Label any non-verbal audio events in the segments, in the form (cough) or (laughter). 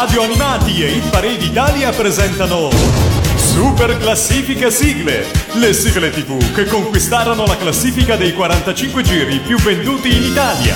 Radio Animati e Hit Parade Italia presentano Super Classifica Sigle, le sigle TV che conquistarono la classifica dei 45 giri più venduti in Italia.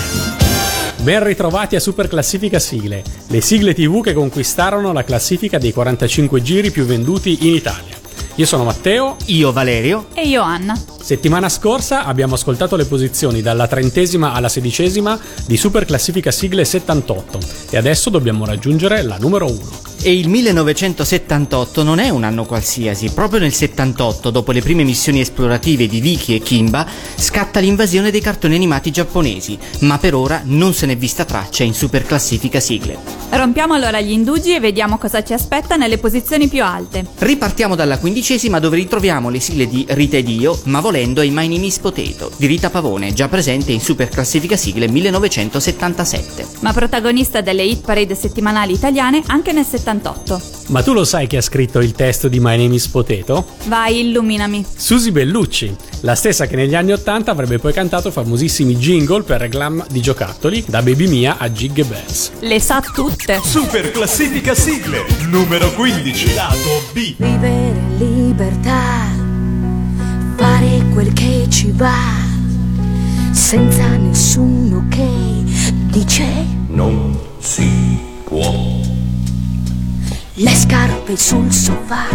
Ben ritrovati a Super Classifica Sigle, le sigle TV che conquistarono la classifica dei 45 giri più venduti in Italia. Io sono Matteo. Io Valerio. E io Anna. Settimana scorsa abbiamo ascoltato le posizioni dalla trentesima alla sedicesima di Super Classifica Sigle 78 e adesso dobbiamo raggiungere la numero 1. E il 1978 non è un anno qualsiasi, proprio nel 78, dopo le prime missioni esplorative di Viki e Kimba, scatta l'invasione dei cartoni animati giapponesi, ma per ora non se n'è vista traccia in super classifica sigle. Rompiamo allora gli indugi e vediamo cosa ci aspetta nelle posizioni più alte. Ripartiamo dalla quindicesima dove ritroviamo le sigle di Rita ed io, ma volendo ai My Name is Potato, di Rita Pavone, già presente in super classifica sigle 1977. Ma protagonista delle hit parade settimanali italiane anche nel 78. Ma tu lo sai chi ha scritto il testo di My Name is Potato? Vai, illuminami. Susi Bellucci, la stessa che negli anni 80 avrebbe poi cantato famosissimi jingle per reclam di giocattoli, da Baby Mia a Jig e Bells. Le sa tutte. Super Classifica Sigle, numero 15, lato B. Vivere libertà, ci va, senza nessuno che dice Non si può. le scarpe sul sofà,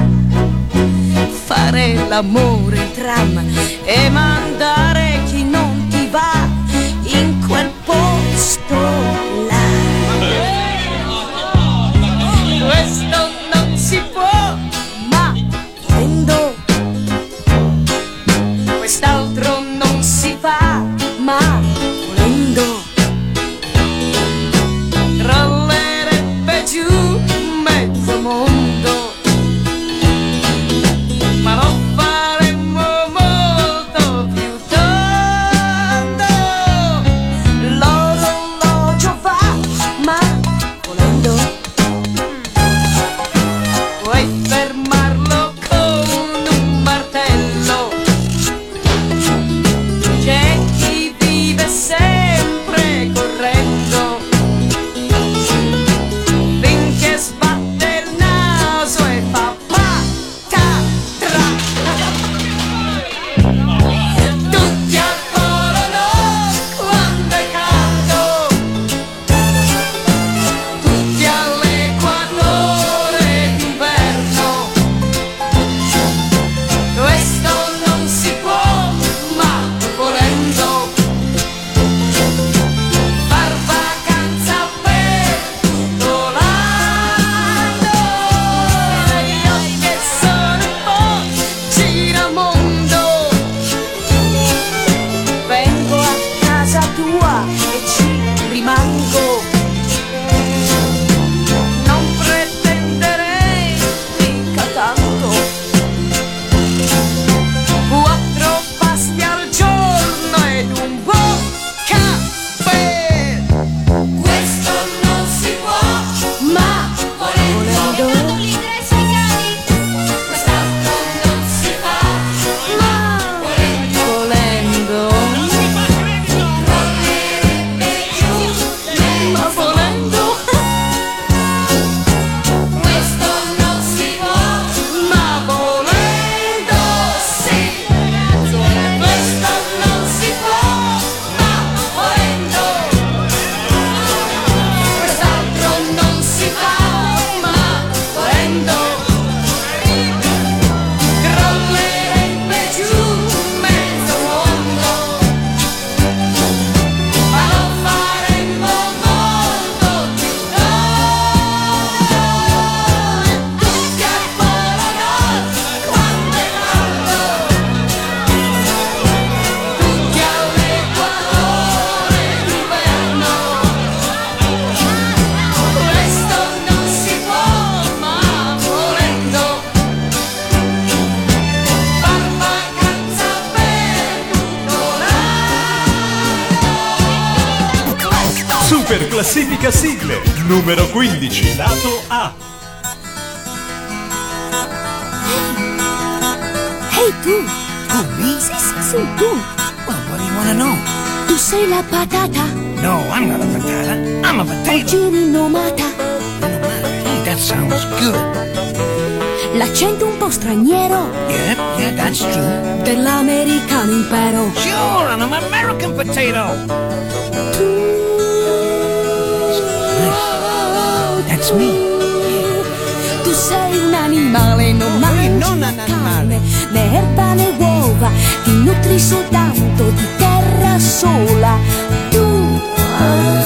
fare l'amore in tram e mandare 15, lato A. Ehi tu, Oh, me? sì sì sì tu, Well, what do you want to know? tu sei la patata, No, I'm not a patata. I'm a potato. giri nomata, No, no, sounds good. L'accento un po' straniero Yep, yeah, that's true. dell'americano impero. Sure, I'm an American potato. Nice. Me. Tu sei un animale, non mangi non carne, né erba né uova, ti nutri soltanto di terra sola. Tu, oh,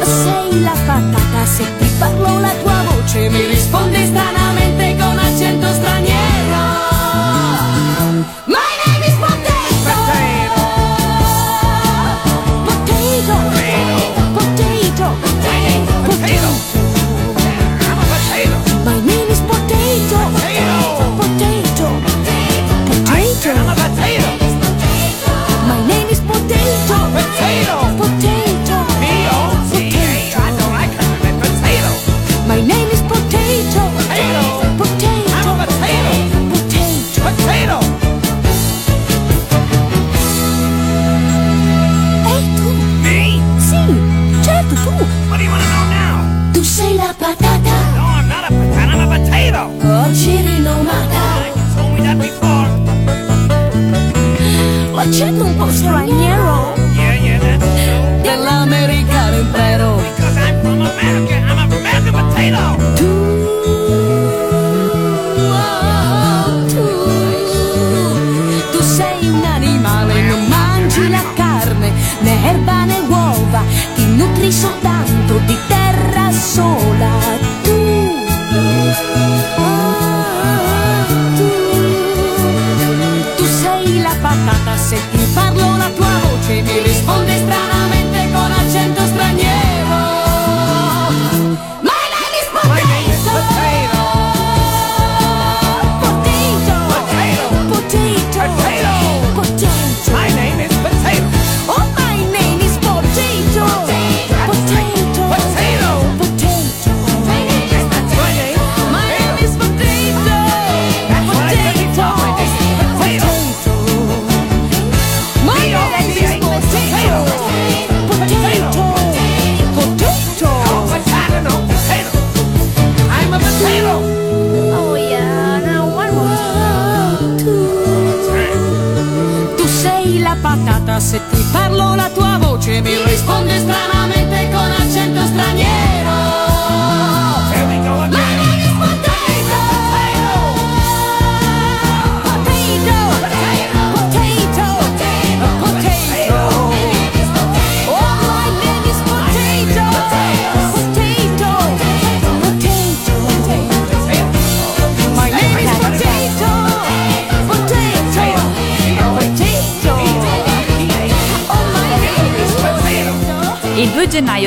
tu sei la patata, se ti parlo la tua voce mi risponde stranamente con accento straniero. My straniero dell'americano impero. Because I'm from America. I'm an American potato. Tu, oh, tu, tu sei un animale, non mangi la carne, né erba né uova, ti nutri soltanto di terra sola.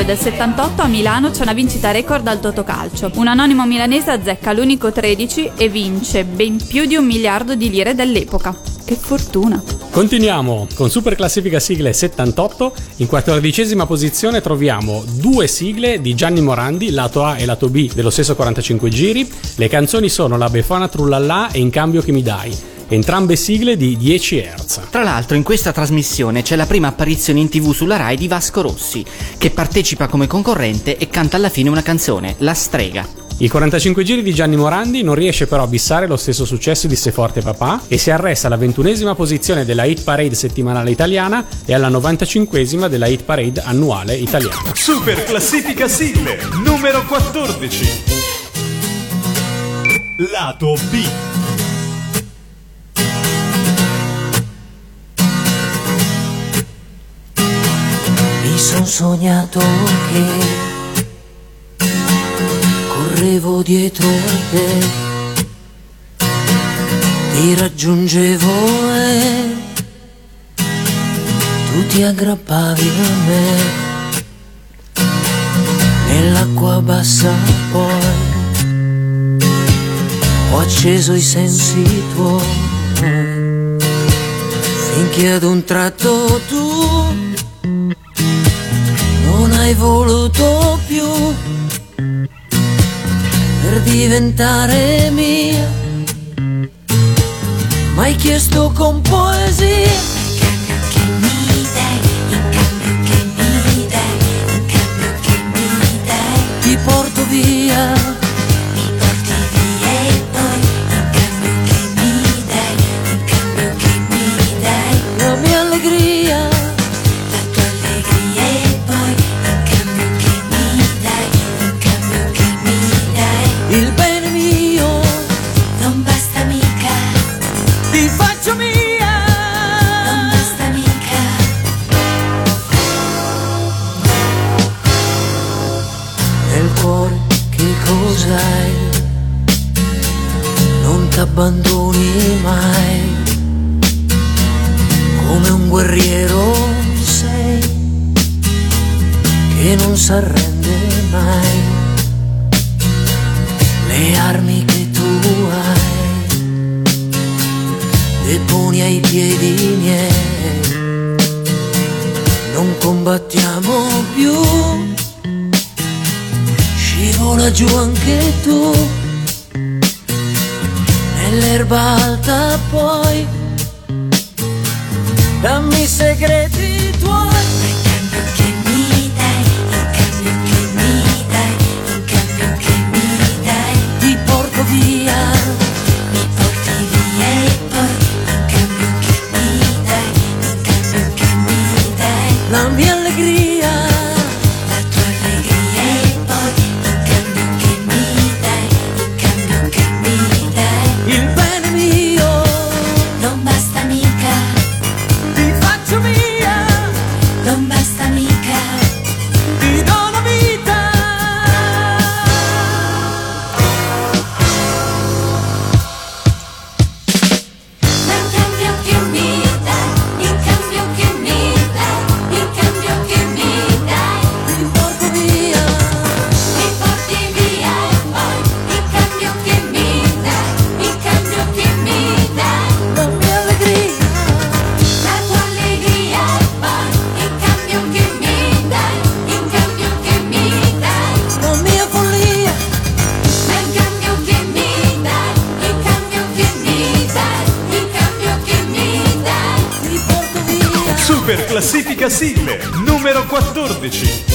Del 78 a Milano c'è una vincita record al Totocalcio. Un anonimo milanese azzecca l'unico 13 e vince ben più di un miliardo di lire dell'epoca. Che fortuna! Continuiamo con Super Classifica Sigle 78. In quattordicesima posizione troviamo due sigle di Gianni Morandi, lato A e lato B dello stesso 45 giri. Le canzoni sono La Befana Trullallà e In cambio che mi dai. Entrambe sigle di 10 Hz. Tra l'altro in questa trasmissione c'è la prima apparizione in tv sulla Rai di Vasco Rossi, che partecipa come concorrente e canta alla fine una canzone, La strega. Il 45 giri di Gianni Morandi non riesce però a bissare lo stesso successo di Se Forte Papà e si arresta alla ventunesima posizione della Hit Parade settimanale italiana e alla 95esima della Hit Parade annuale italiana. Super classifica sigle numero 14. Lato B. Son sognato che correvo dietro a te, ti raggiungevo e tu ti aggrappavi a me. Nell'acqua bassa poi ho acceso i sensi tuoi, finché ad un tratto tu mai voluto più per diventare mia. Ma chiesto con poesia. che mi dai, che mi dai, che mi dai, Ti porto via Infinity.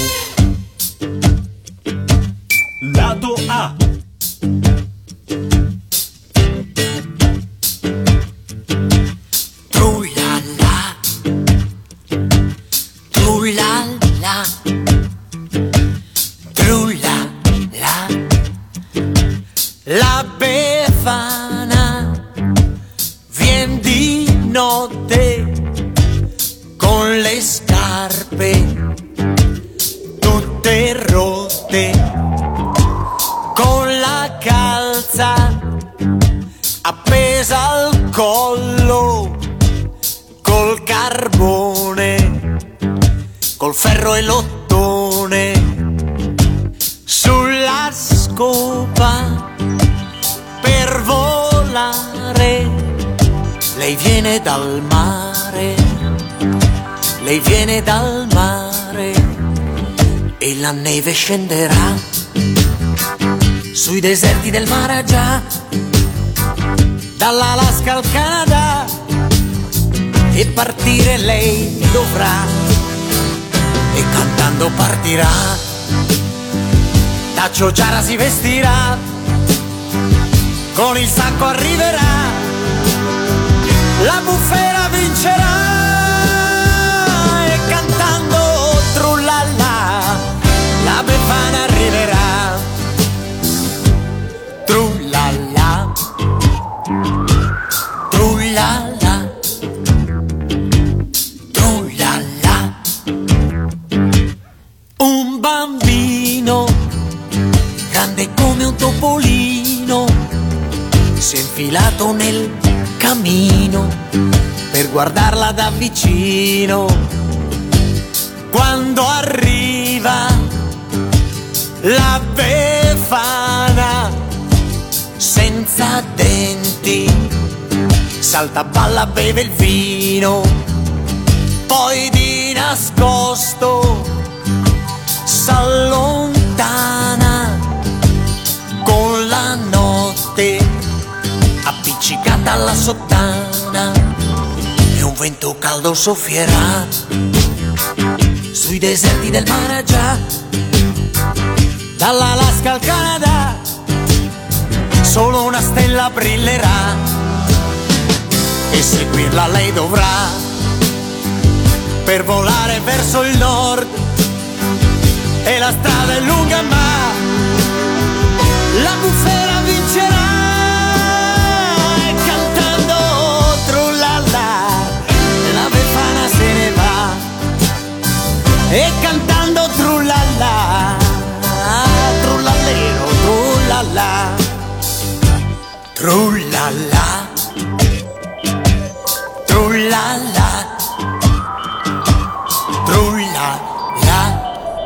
neve scenderà sui deserti del Maragia, dall'Alaska al Canada e partire lei dovrà e cantando partirà. Da Ciociara si vestirà, con il sacco arriverà la bufera piccolino, grande come un topolino, si è infilato nel camino per guardarla da vicino. Quando arriva la befana senza denti, salta, balla, beve il vino, poi di nascosto allontana con la notte appiccicata alla sottana e un vento caldo soffierà sui deserti del Maragia dall'Alaska al Canada solo una stella brillerà e seguirla lei dovrà per volare verso il nord e la strada è lunga ma la bufera vincerà. E cantando trullalla la befana se ne va. E cantando trullalla trullallero trullalla trullalla trullalla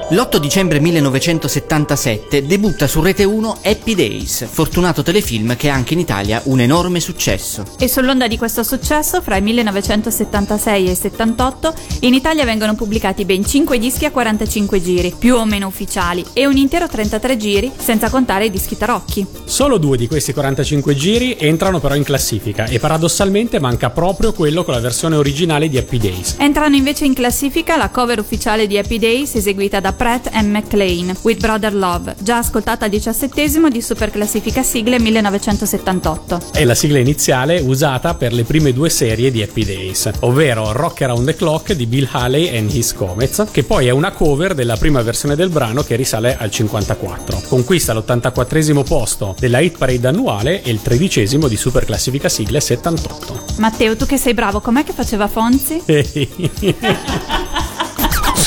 L'8 dicembre 1977 debutta su Rete 1 Happy Days, fortunato telefilm che ha anche in Italia un enorme successo. E sull'onda di questo successo, fra il 1976 e il 78, in Italia vengono pubblicati ben 5 dischi a 45 giri, più o meno ufficiali, e un intero 33 giri, senza contare i dischi tarocchi. Solo due di questi 45 giri entrano però in classifica e paradossalmente manca proprio quello con la versione originale di Happy Days. Entrano invece in classifica la cover ufficiale di Happy Days eseguita da Pratt and McLean, With Brother Love, già ascoltata al diciassettesimo di Super Classifica Sigle 1978. È la sigla iniziale usata per le prime due serie di Happy Days, ovvero Rock Around the Clock di Bill Haley and His Comets, che poi è una cover della prima versione del brano che risale al 54. Conquista l'84 posto della hit parade annuale e il tredicesimo di Super Classifica Sigle 78. Matteo, tu che sei bravo, com'è che faceva Fonzi? (laughs)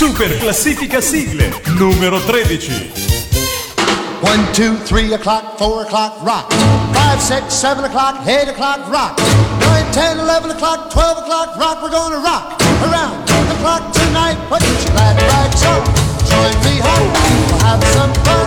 Super classifica sigle numero 13. 1, 2, 3 o'clock, 4 o'clock, rock. 5, 6, 7 o'clock, 8 o'clock, rock. 9, 10, 11 o'clock, 12 o'clock, rock. We're gonna rock around the clock tonight. Put your glad rags on. Join me home. We'll have some fun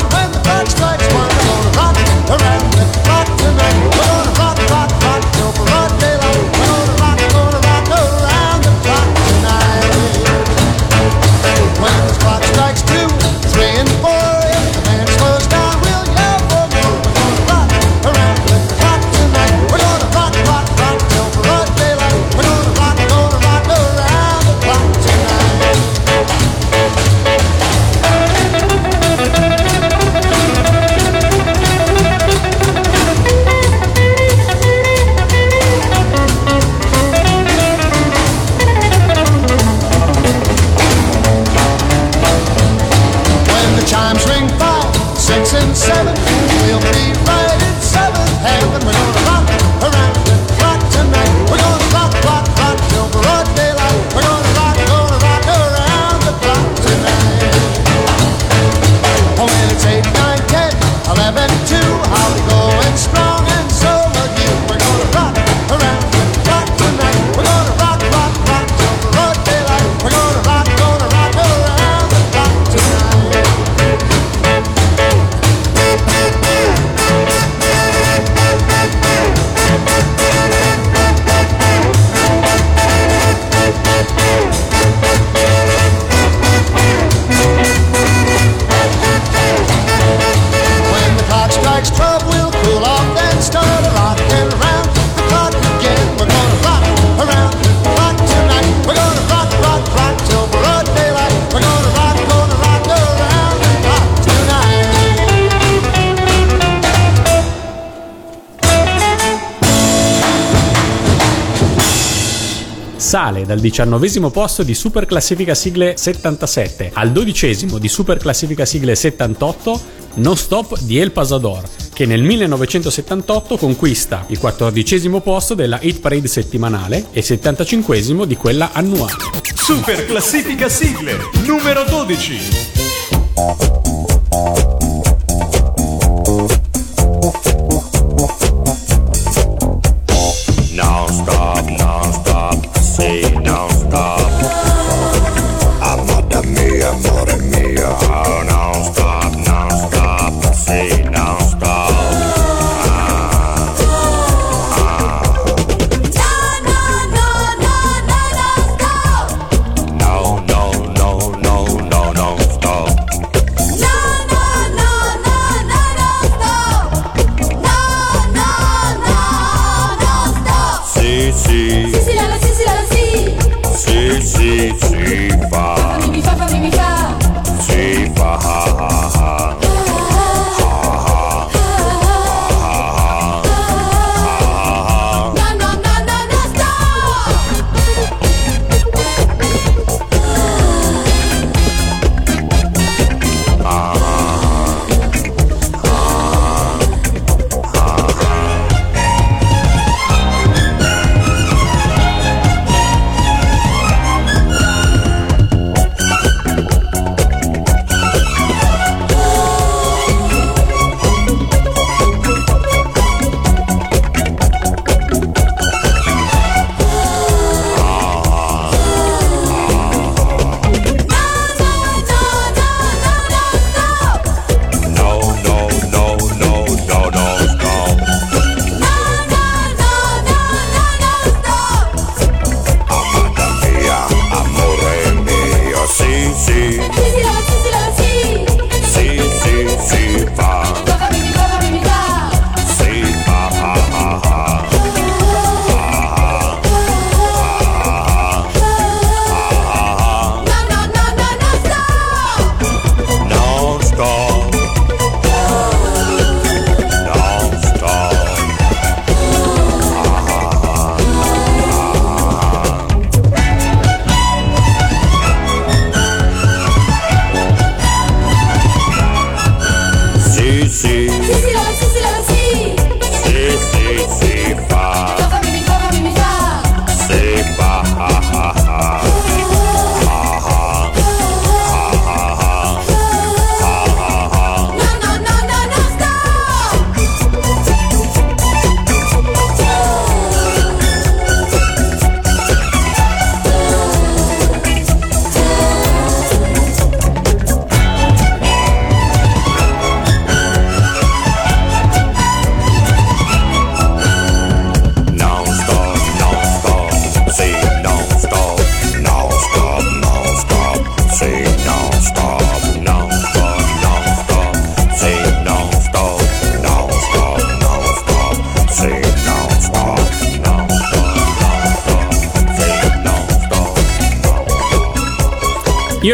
Sale dal diciannovesimo posto di Super Classifica Sigle 77 al dodicesimo di Super Classifica Sigle 78 Non Stop di El Pasador, che nel 1978 conquista il quattordicesimo posto della hit parade settimanale e il 75 di quella annuale. Super classifica sigle numero 12.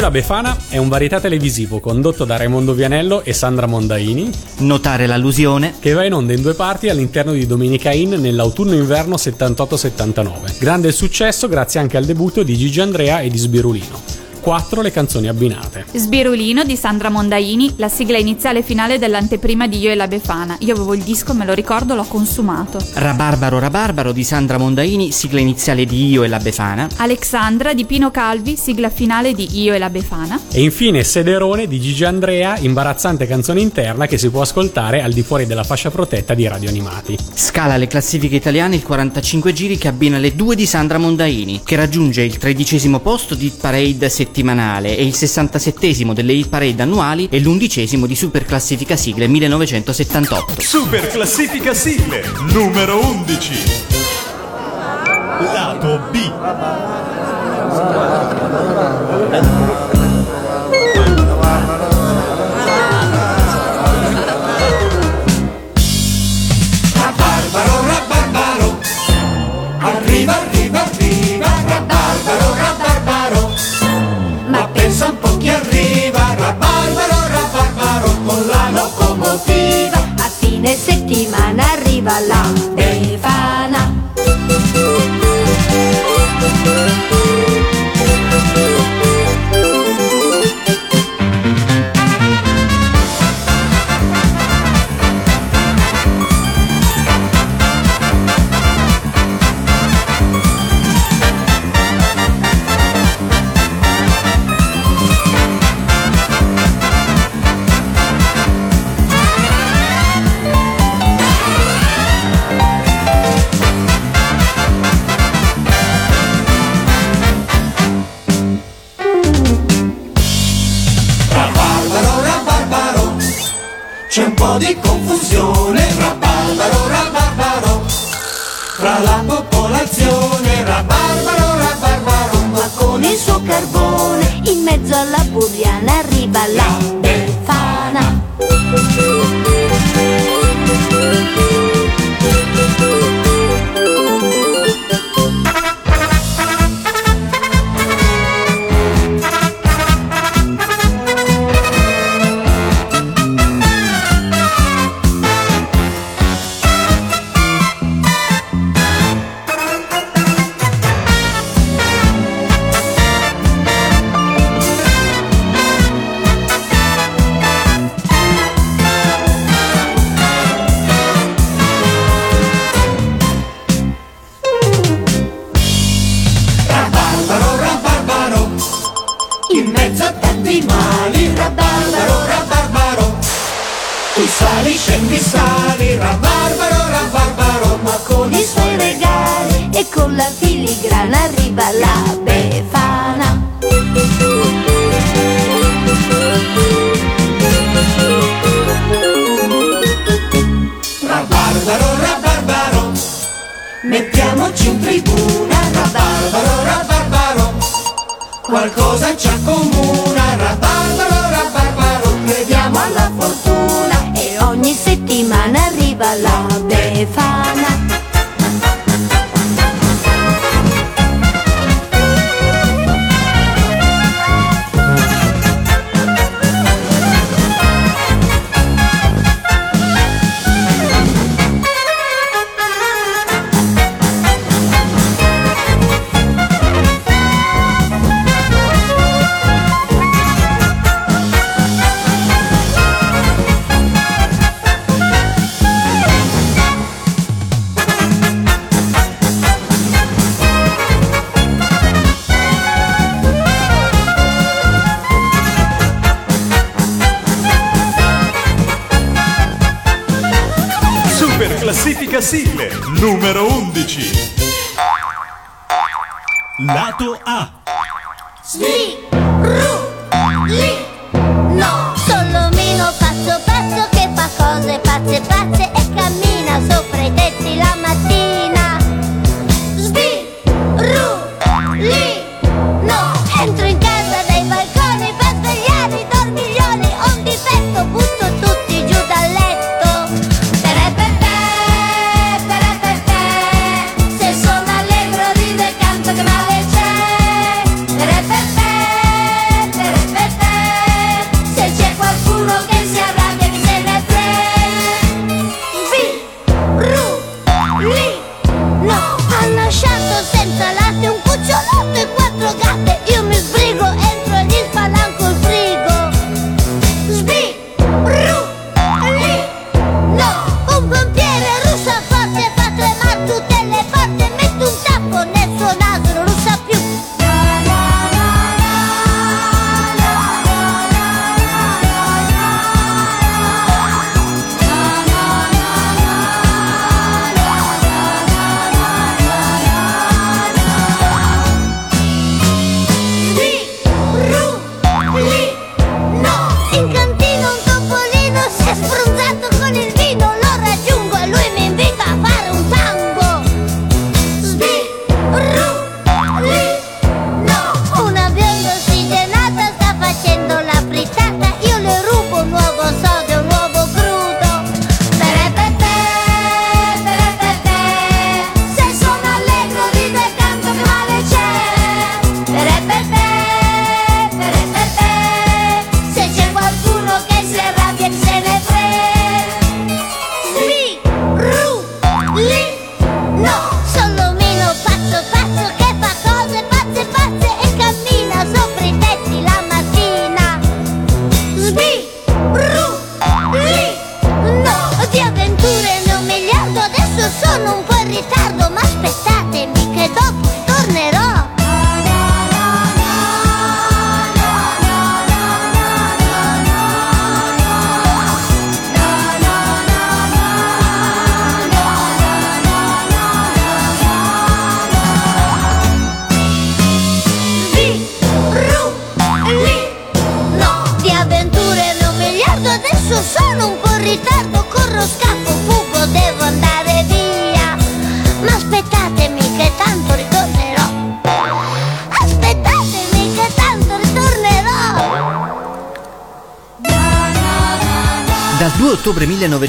Io la Befana è un varietà televisivo condotto da Raimondo Vianello e Sandra Mondaini Notare l'allusione. che va in onda in due parti all'interno di Domenica In nell'autunno-inverno 78-79. Grande successo grazie anche al debutto di Gigi Andrea e di Sbirulino. 4 le canzoni abbinate. Sbirulino di Sandra Mondaini, la sigla iniziale e finale dell'anteprima di Io e la Befana. Io avevo il disco, me lo ricordo, l'ho consumato. Rabarbaro Rabarbaro di Sandra Mondaini, sigla iniziale di Io e la Befana. Alexandra di Pino Calvi, sigla finale di Io e la Befana. E infine Sederone di Gigi Andrea, imbarazzante canzone interna che si può ascoltare al di fuori della fascia protetta di Radio Animati. Scala le classifiche italiane il 45 giri che abbina le due di Sandra Mondaini, che raggiunge il tredicesimo posto di Hit Parade settimanale e il 67esimo delle Hit Parade annuali e l'undicesimo di Super Classifica Sigle 1978. Super classifica sigle numero 11. Lato B.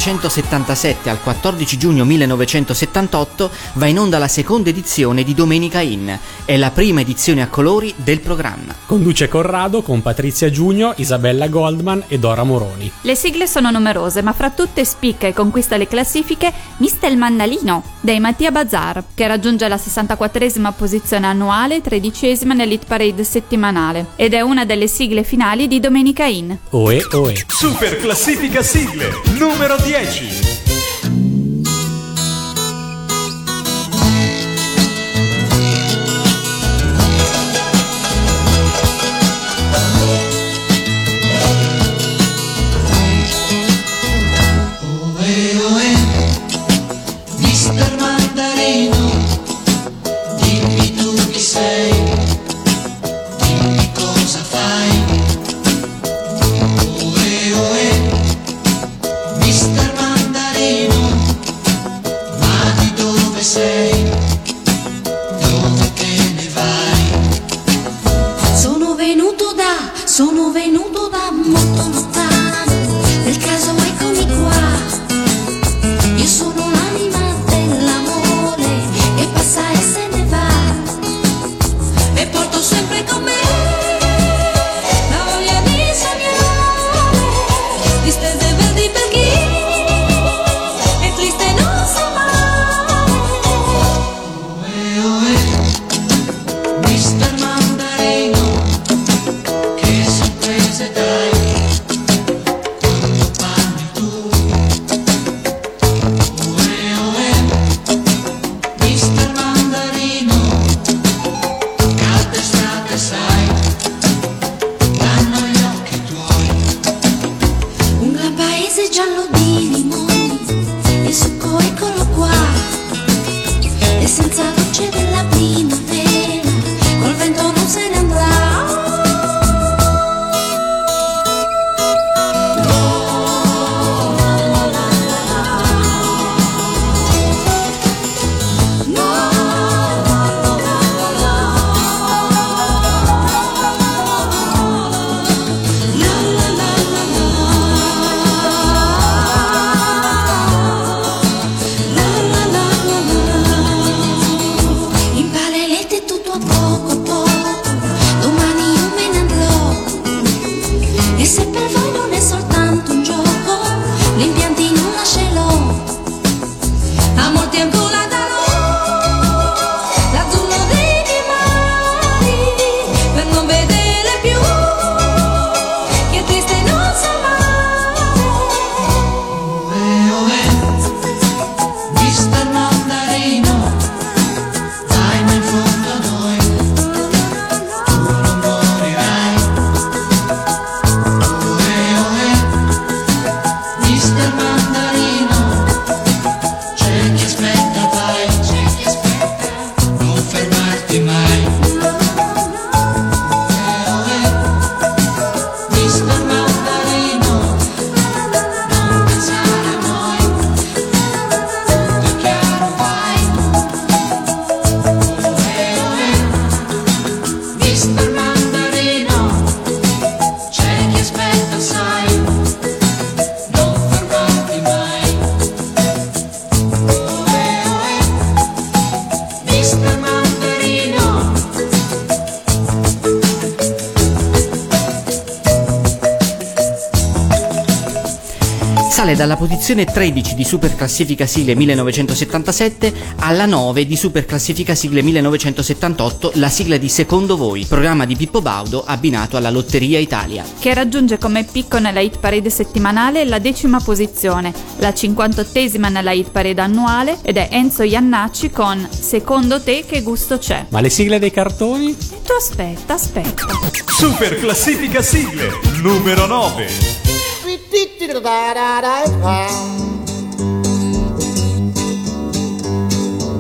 1977 al 14 giugno 1978 va in onda la seconda edizione di Domenica In. È la prima edizione a colori del programma. Conduce Corrado con Patrizia Giugno, Isabella Goldman e Dora Moroni. Le sigle sono numerose, ma fra tutte spicca e conquista le classifiche Mister Mannalino dei Mattia Bazar, che raggiunge la 64esima posizione annuale e 13esima nell'hit parade settimanale, ed è una delle sigle finali di Domenica In. Oe oe. Super classifica sigle numero 10. Sono venuto dalla posizione 13 di Super Classifica Sigle 1977 alla 9 di Super Classifica Sigle 1978, la sigla di Secondo Voi, programma di Pippo Baudo abbinato alla Lotteria Italia. che raggiunge come picco nella hit parade settimanale la decima posizione, la 58esima nella hit parade annuale ed è Enzo Iannacci con Secondo te che gusto c'è? Ma le sigle dei cartoni? E tu aspetta, aspetta. Super classifica sigle numero 9.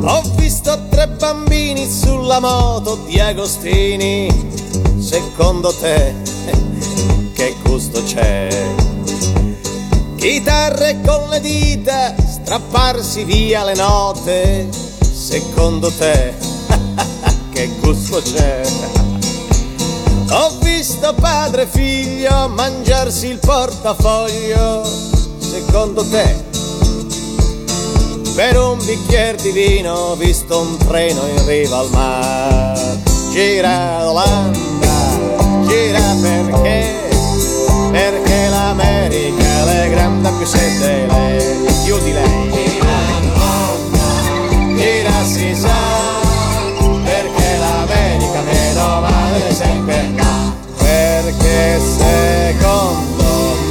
Ho visto tre bambini sulla moto di Agostini. Secondo te, che gusto c'è? Chitarre con le dita, strapparsi via le note. Secondo te, (laughs) che gusto c'è? Ho visto padre e figlio mangiarsi il portafoglio. secondo te? Per un bicchiere di vino ho visto un treno in riva al mare. Gira l'Olanda, gira perché? Perché l'America è la grande più sette lei, più di lei. Secondo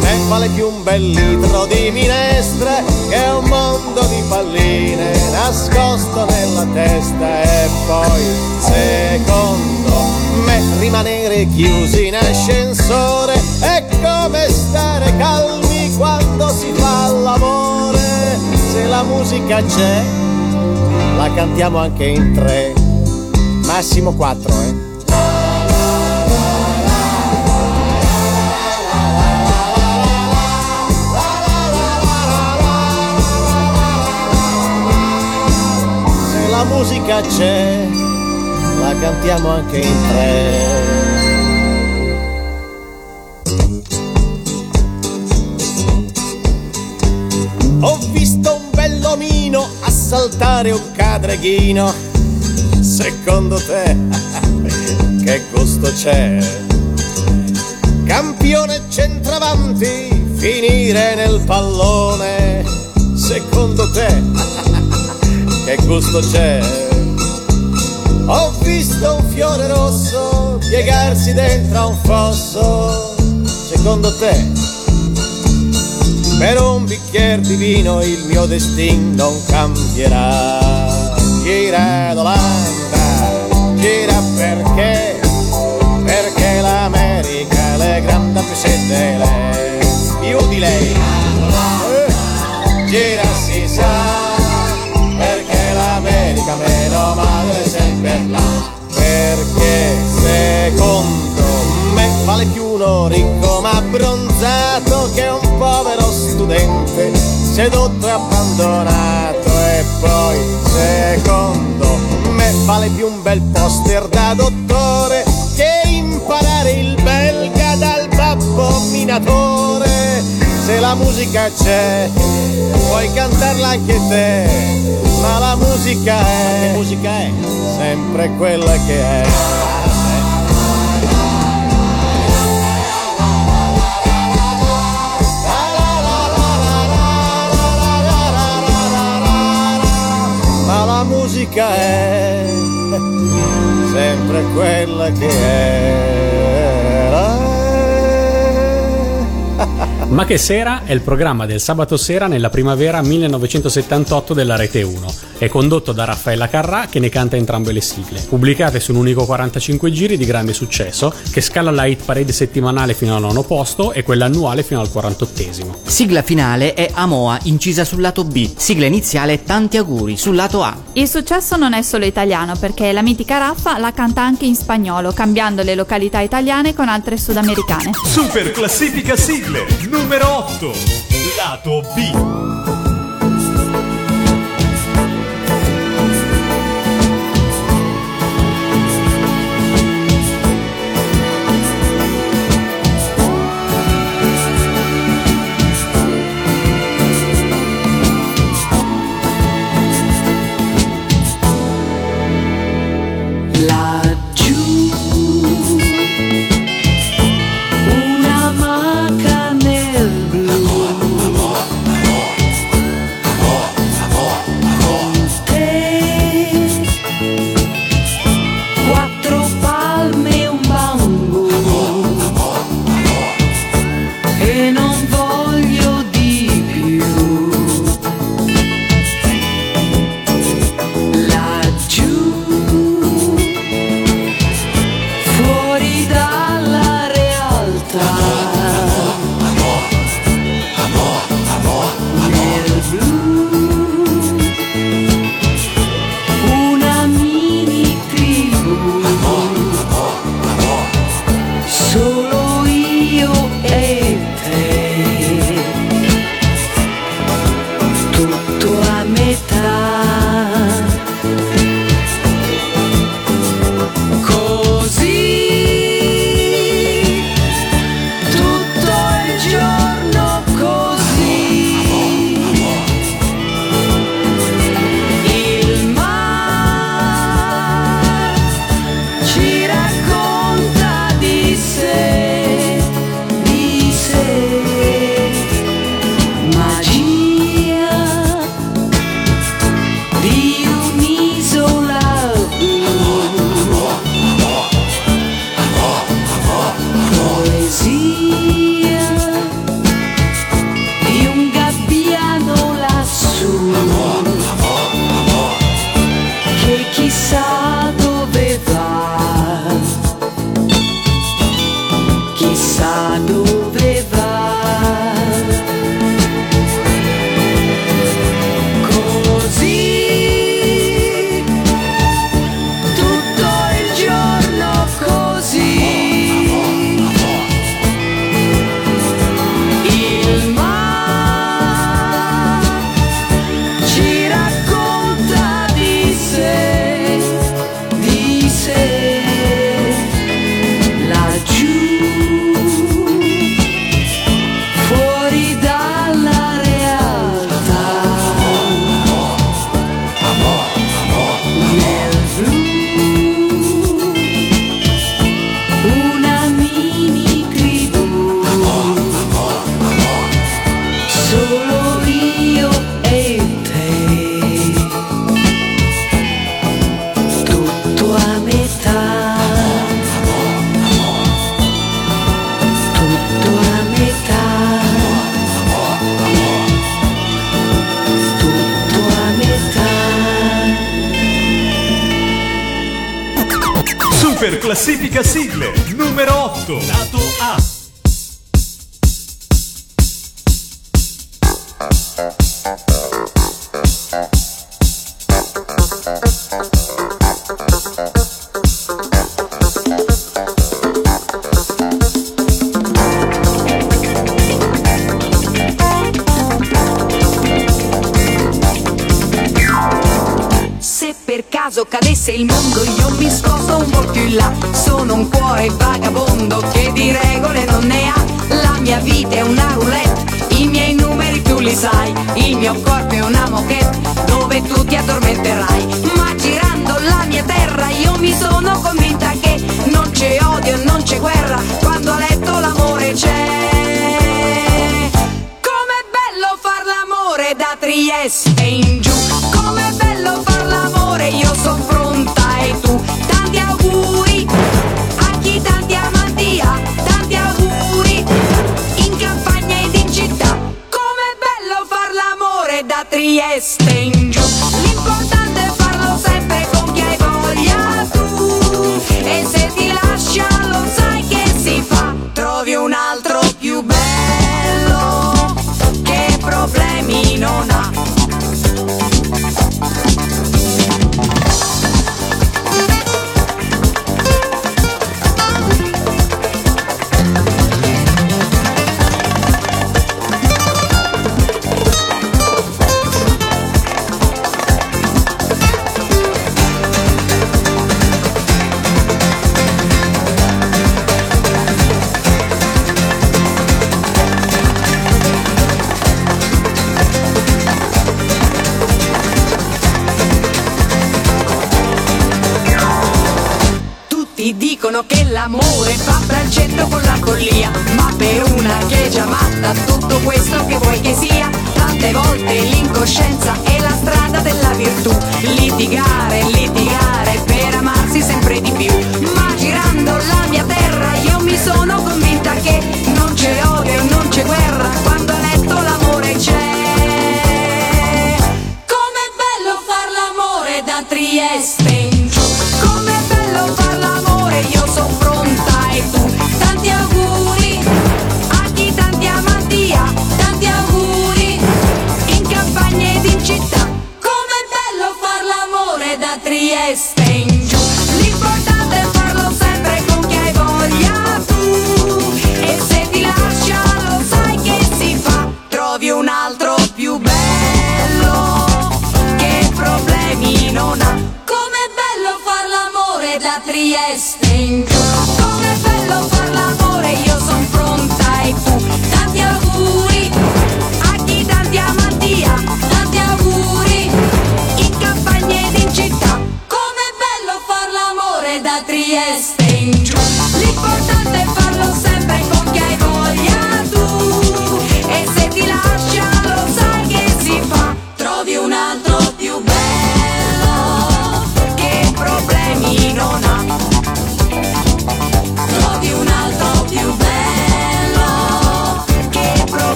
me vale più un bel litro di minestre che un mondo di palline nascosto nella testa. E poi secondo me rimanere chiusi in ascensore è come stare calmi quando si fa l'amore. Se la musica c'è la cantiamo anche in tre massimo quattro eh musica c'è, la cantiamo anche in tre. Ho visto un bellomino assaltare un cadreghino. Secondo te, (laughs) che gusto c'è? Campione centravanti, finire nel pallone. Secondo te, (laughs) che gusto c'è? Ho visto un fiore rosso piegarsi dentro a un fosso. Secondo te, per un bicchiere di vino il mio destino non cambierà. Gira l'Olanda, gira perché? Perché l'America è la grande più sette lei, più di lei. Eh, Gira là. Perché secondo me vale più uno ricco ma abbronzato che un povero studente sedotto e abbandonato e poi secondo me vale più un bel poster da dottore che imparare il belga dal babbo minatore la musica c'è puoi cantarla anche te ma la musica è, musica è? sempre quella che è ma la musica è sempre quella che era. Ma che sera è il programma del sabato sera nella primavera 1978 della Rete 1. È condotto da Raffaella Carrà che ne canta entrambe le sigle, pubblicate su un unico 45 giri di grande successo che scala la hit parade settimanale fino al nono posto e quella annuale fino al 48esimo. Sigla finale è Amoa, incisa sul lato B. Sigla iniziale è Tanti auguri sul lato A. Il successo non è solo italiano perché la mitica Raffa la canta anche in spagnolo, cambiando le località italiane con altre sudamericane. Super classifica sigle numero 8. Lato B.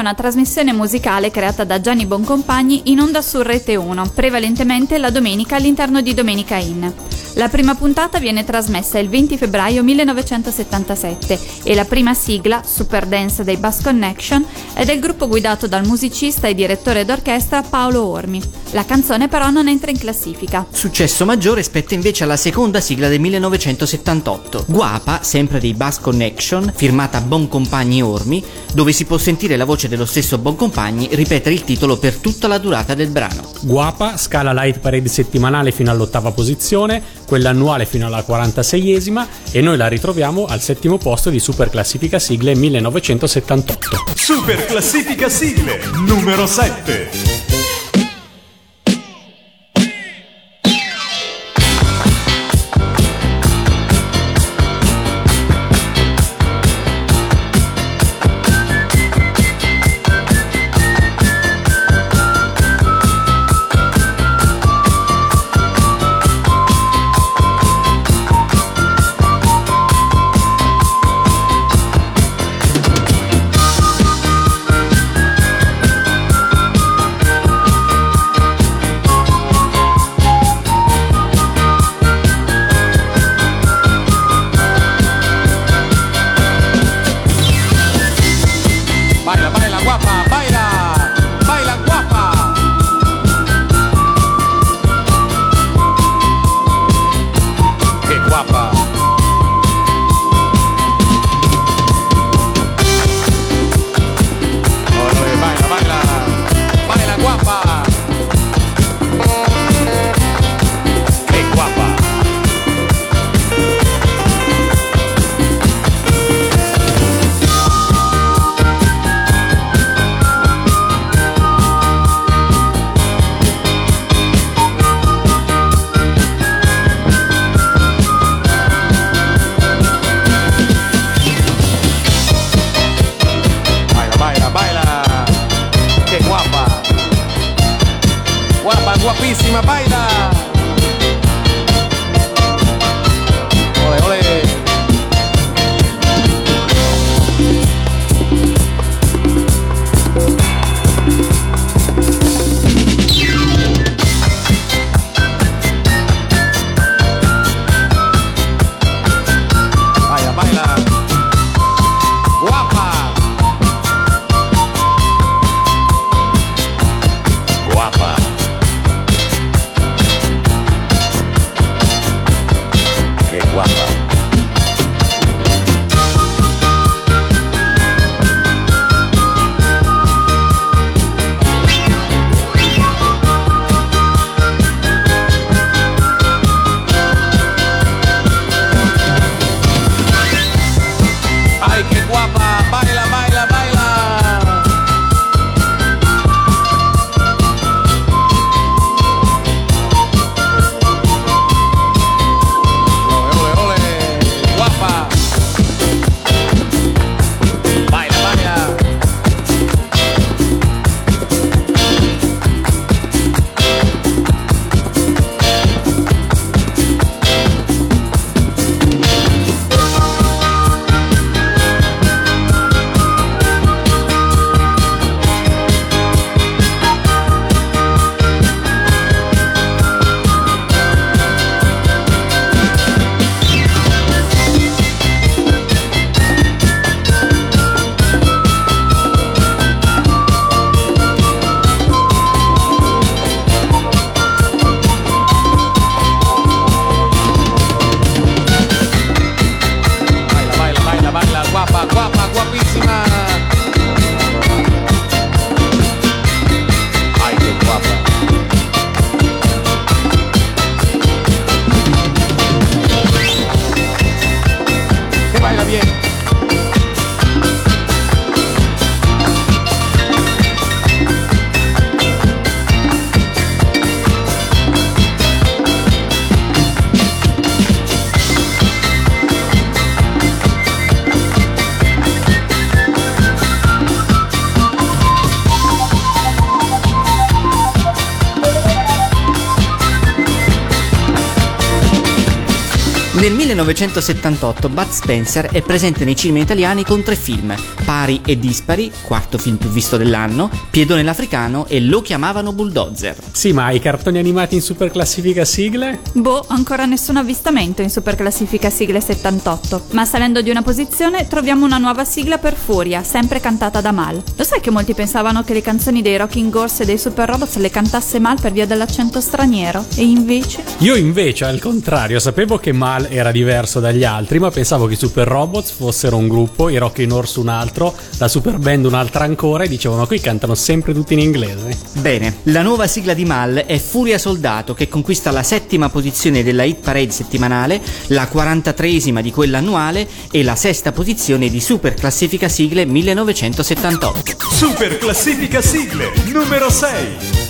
una trasmissione musicale creata da Gianni Boncompagni in onda su Rete 1, prevalentemente la domenica all'interno di Domenica In. La prima puntata viene trasmessa il 20 febbraio 1977 e la prima sigla, Super Dance dei Bass Connection, è del gruppo guidato dal musicista e direttore d'orchestra Paolo Ormi. La canzone però non entra in classifica. Successo maggiore spetta invece alla seconda sigla del 1978, Guapa, sempre dei Bass Connection, firmata Boncompagni Ormi, dove si può sentire la voce dello stesso Boncompagni ripetere il titolo per tutta la durata del brano. Guapa scala la hit parade settimanale fino all'ottava posizione, quella annuale fino alla 46esima e noi la ritroviamo al settimo posto di Super Classifica Sigle 1978. Super Classifica Sigle numero 7. mais 1978 Bud Spencer è presente nei cinema italiani con tre film, Pari e Dispari, quarto film più visto dell'anno, Piedone l'Africano e Lo chiamavano Bulldozer. Sì, ma i cartoni animati in super classifica sigle? Boh, ancora nessun avvistamento in super classifica sigle 78. Ma salendo di una posizione troviamo una nuova sigla per Furia, sempre cantata da Mal. Lo sai che molti pensavano che le canzoni dei Rocking Horse e dei Super Robots le cantasse Mal per via dell'accento straniero? E invece? Io invece, al contrario, sapevo che Mal era diverso dagli altri, ma pensavo che i Super Robots fossero un gruppo, i Rockin' Horse un altro, la Super Band un'altra ancora e dicevano qui cantano sempre tutti in inglese. Bene, la nuova sigla di Mal è Furia Soldato che conquista la settima posizione della hit parade settimanale, la 43esima di quella annuale e la sesta posizione di Super Classifica Sigle 1978. Super classifica sigle numero 6.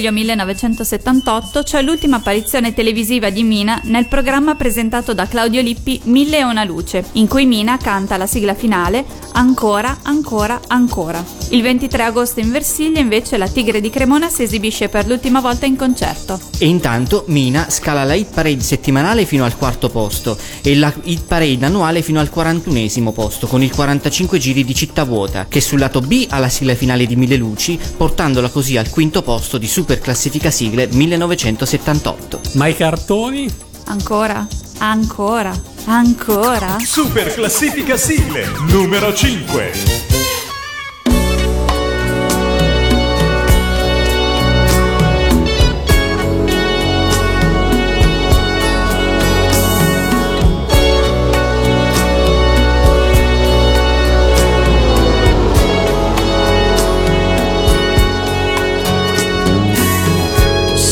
Luglio 1978 c'è l'ultima apparizione televisiva di Mina nel programma presentato da Claudio Lippi Mille e una luce, in cui Mina canta la sigla finale Ancora, ancora, ancora. Il 23 agosto in Versiglia invece la Tigre di Cremona si esibisce per l'ultima volta in concerto. E intanto Mina scala la hit parade settimanale fino al quarto posto e la hit parade annuale fino al 41esimo posto con il 45 giri di Città Vuota, che sul lato B ha la sigla finale di Mille Luci, portandola così al quinto posto di Super Classifica Sigle 1978. Ma i cartoni? Ancora, ancora, ancora. Super classifica sigle numero 5.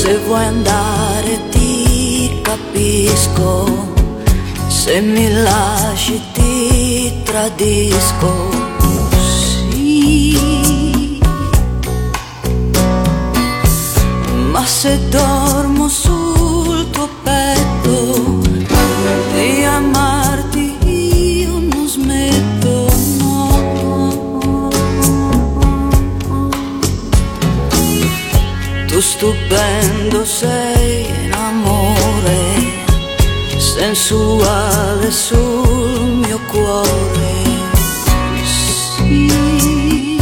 Se vuoi andare ti capisco, se mi lasci ti tradisco. Sì. Ma se dormo sul stupendo sei in amore, sensuale sul mio cuore. Sì.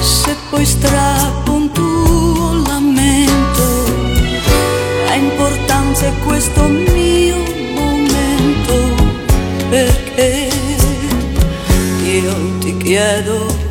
Se poi strappo un tuo lamento, è questo mio momento, perché io ti chiedo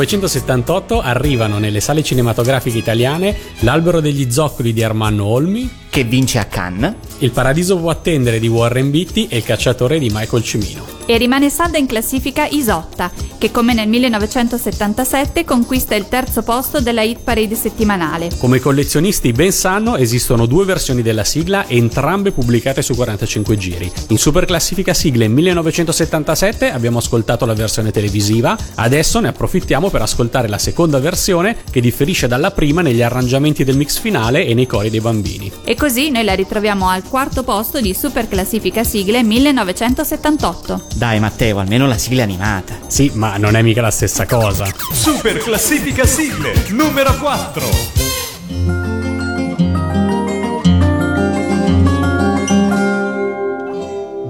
1978 arrivano nelle sale cinematografiche italiane L'albero degli zoccoli di Armando Olmi, che vince a Cannes, Il paradiso può attendere di Warren Beatty e Il cacciatore di Michael Cimino. E rimane salda in classifica Isotta, che come nel 1977 conquista il terzo posto della hit parade settimanale. Come i collezionisti ben sanno, esistono due versioni della sigla, entrambe pubblicate su 45 giri. In super classifica sigle 1977 abbiamo ascoltato la versione televisiva, adesso ne approfittiamo per ascoltare la seconda versione che differisce dalla prima negli arrangiamenti del mix finale e nei cori dei bambini. E così noi la ritroviamo al quarto posto di super classifica sigle 1978. Dai Matteo, almeno la sigla è animata. Sì, ma non è mica la stessa cosa. Super classifica sigle numero 4.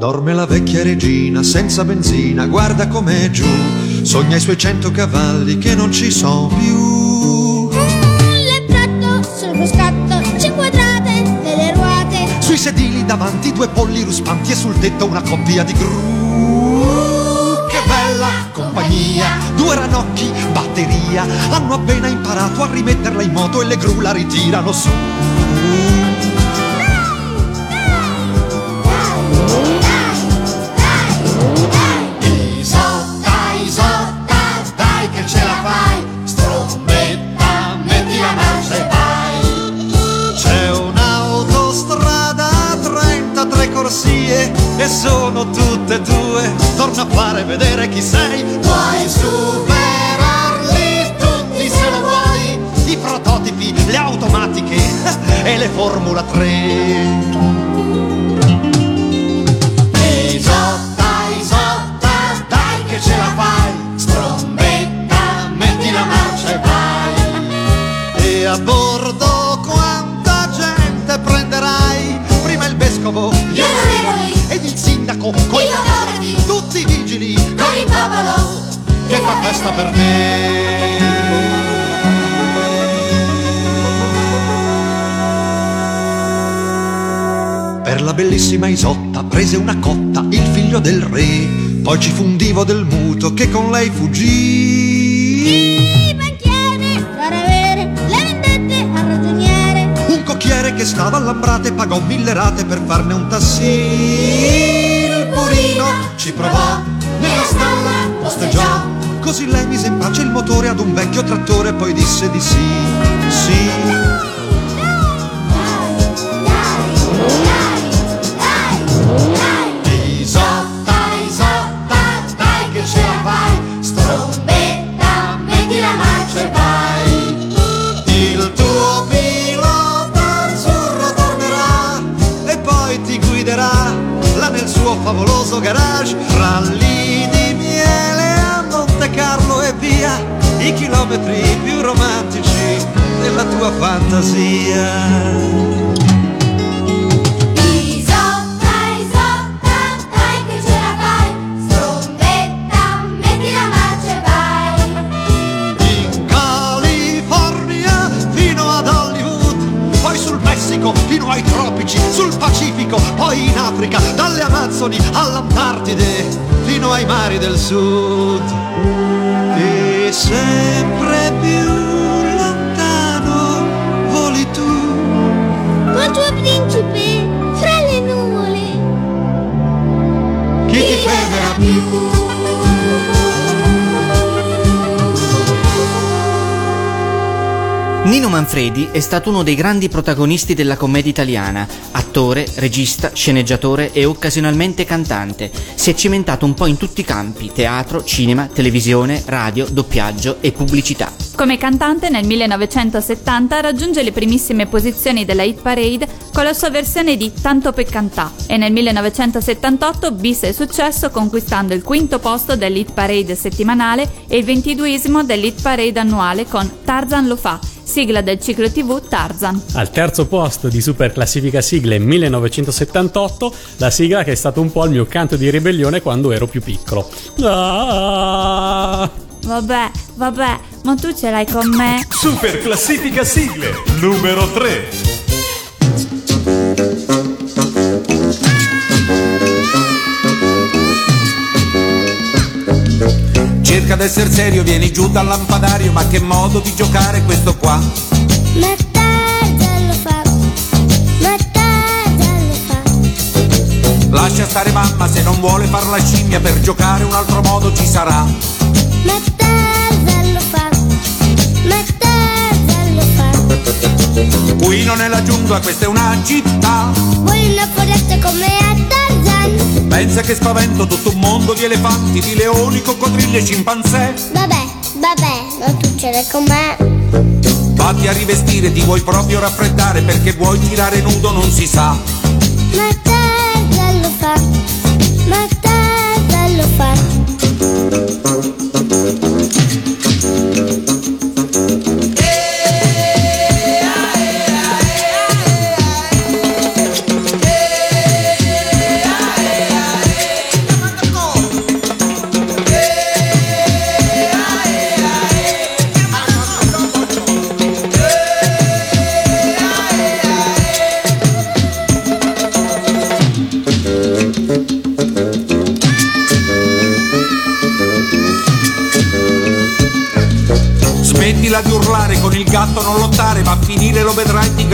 Dorme la vecchia regina senza benzina, guarda com'è giù, sogna i suoi cento cavalli che non ci sono più. Le tratto sul cruscotto, cinque quadrate delle ruote. Sui sedili davanti due polli ruspanti e sul tetto una coppia di gru. Compagnia, due ranocchi, batteria, hanno appena imparato a rimetterla in moto e le gru la ritirano su. Formula 3. Isotta, Isotta, dai che ce la fai Strombetta, metti la marcia e vai E a bordo quanta gente prenderai? Prima il vescovo, Gli onorevoli, ed il sindaco, coi tutti i vigili con il popolo che fa festa per me. La bellissima Isotta prese una cotta il figlio del re, poi ci fu un divo del muto che con lei fuggì. I banchiere, far avere le vendette al ragioniere. Un cocchiere che stava all'ambrate pagò mille rate per farne un tassì. Il burino ci provò, nella stalla posteggiò così lei mise in pace il motore ad un vecchio trattore, poi disse di sì, sì. Pacifico, poi in Africa, dalle Amazzoni all'Antartide, fino ai mari del sud. E sempre più lontano voli tu. Tuo principe, fra le nuvole. Chi ti fermerà più? Nino Manfredi è stato uno dei grandi protagonisti della commedia italiana, attore, regista, sceneggiatore e occasionalmente cantante. Si è cimentato un po' in tutti i campi, teatro, cinema, televisione, radio, doppiaggio e pubblicità. Come cantante nel 1970 raggiunge le primissime posizioni della hit parade con la sua versione di Tanto per cantà e nel 1978 bis il successo conquistando il quinto posto dell'hit parade settimanale e il ventiduesimo dell'hit parade annuale con Tarzan lo fa, sigla del ciclo tv Tarzan. Al terzo posto di super classifica sigle 1978, la sigla che è stato un po' il mio canto di ribellione quando ero più piccolo. Ah! Vabbè, vabbè, ma tu ce l'hai con me? Super classifica sigle numero 3. Cerca d'essere serio, vieni giù dal lampadario, ma che modo di giocare questo qua? Lo fa, lo fa. Lascia stare mamma, se non vuole far la scimmia per giocare un altro modo ci sarà. Ma Tarzan lo fa, ma Tarzan lo fa. Qui non è la giungla, questa è una città. Vuoi una foresta come a Tarzan? Pensa che spavento tutto un mondo di elefanti, di leoni, coccodrilli e scimpanzé. Vabbè, vabbè, non succede con me. Vatti a rivestire, ti vuoi proprio raffreddare perché vuoi girare nudo non si sa. Ma Tarzan lo fa, ma Tarzan lo fa.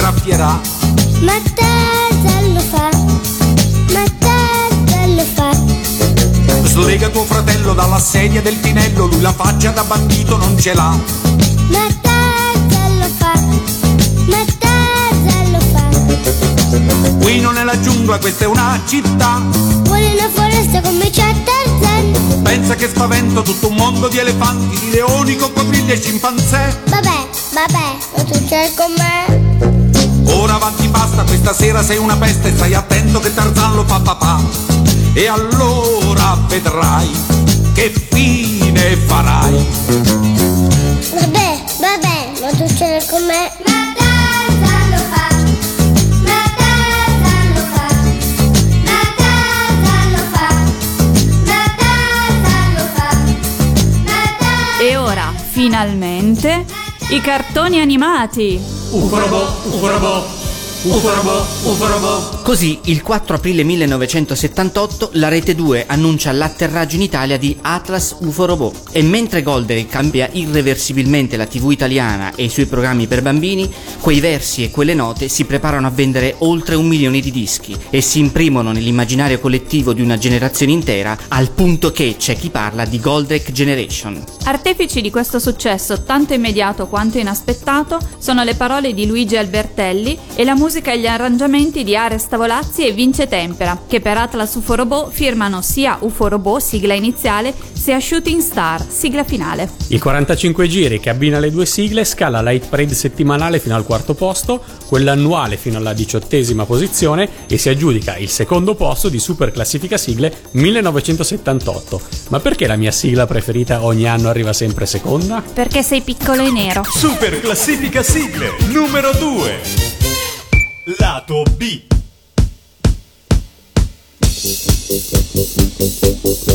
Graffierà. Ma Tarzan lo fa, ma Tarzan lo fa. Slega tuo fratello dalla sedia del tinello, lui la faccia da bandito non ce l'ha. Ma Tarzan lo fa, ma Tarzan lo fa. Qui non è la giungla, questa è una città. Vuole una foresta come c'è Tarzan? Pensa che spavento tutto un mondo di elefanti, di leoni, coccodrilli e scimpanzé. Vabbè, vabbè, non succede con me. Ora avanti basta, questa sera sei una peste, stai attento che Tarzan lo fa papà. E allora vedrai che fine farai. Vabbè, vabbè, con me. Ma Tarzan lo fa, ma Tarzan lo fa, ma Tarzan lo fa, ma Tarzan lo fa, ma Tarzan E ora, finalmente, i cartoni animati. おフらばボウフォロボウフォロボウ Così, il 4 aprile 1978, la Rete 2 annuncia l'atterraggio in Italia di Atlas UFO Robot. E mentre Golden cambia irreversibilmente la TV italiana e i suoi programmi per bambini, quei versi e quelle note si preparano a vendere oltre un milione di dischi e si imprimono nell'immaginario collettivo di una generazione intera, al punto che c'è chi parla di Goldrake Generation. Artefici di questo successo tanto immediato quanto inaspettato sono le parole di Luigi Albertelli e la musica e gli arrangiamenti di Ares Tavolazzi e Vince Tempera, che per Atlas UFO firmano sia UFO Robot, sigla iniziale, sia Shooting Star, sigla finale. Il 45 giri che abbina le due sigle scala la hit parade settimanale fino al quarto posto, quella annuale fino alla diciottesima posizione e si aggiudica il secondo posto di super classifica sigle 1978. Ma perché la mia sigla preferita ogni anno arriva sempre seconda? Perché sei piccolo e nero. Super classifica sigle numero 2. Lato B. Thank you.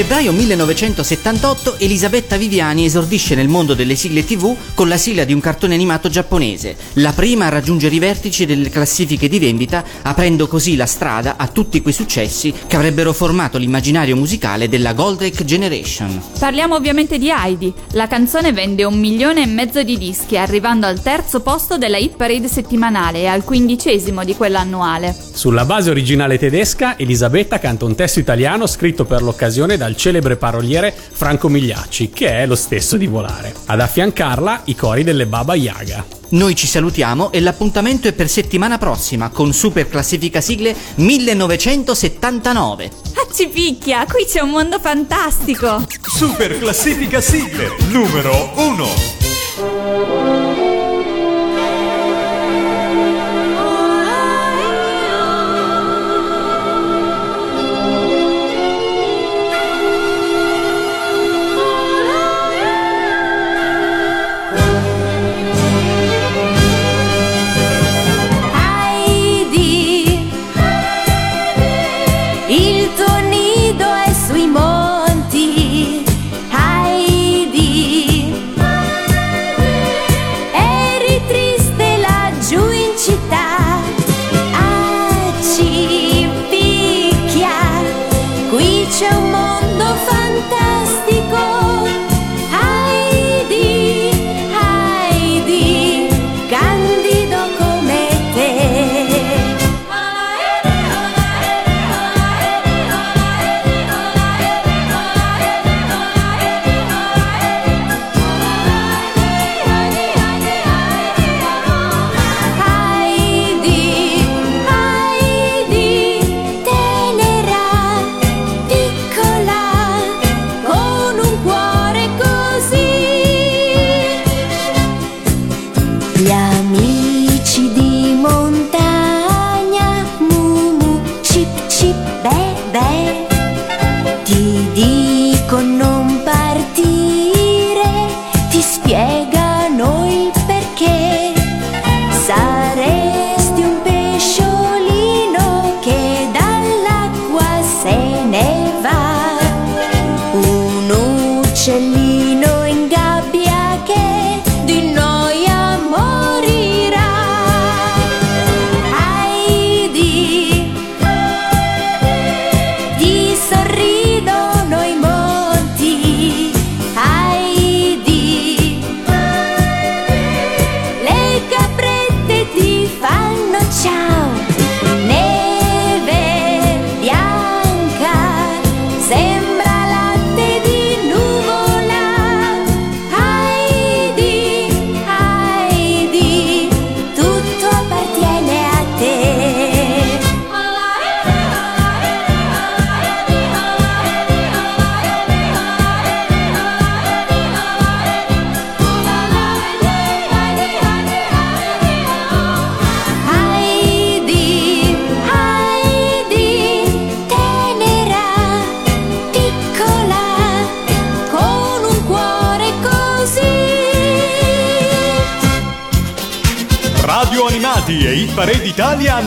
Febbraio 1978 Elisabetta Viviani esordisce nel mondo delle sigle TV con la sigla di un cartone animato giapponese, la prima a raggiungere i vertici delle classifiche di vendita, aprendo così la strada a tutti quei successi che avrebbero formato l'immaginario musicale della Goldrake Generation. Parliamo ovviamente di Heidi. La canzone vende un milione e mezzo di dischi, arrivando al terzo posto della hit parade settimanale e al quindicesimo di quella annuale. Sulla base originale tedesca, Elisabetta canta un testo italiano scritto per l'occasione dal celebre paroliere Franco Migliacci, che è lo stesso di Volare. Ad affiancarla i cori delle Baba Yaga. Noi ci salutiamo e l'appuntamento è per settimana prossima con Super Classifica Sigle 1979. Ah, ci picchia! Qui c'è un mondo fantastico! Super classifica sigle numero 1. た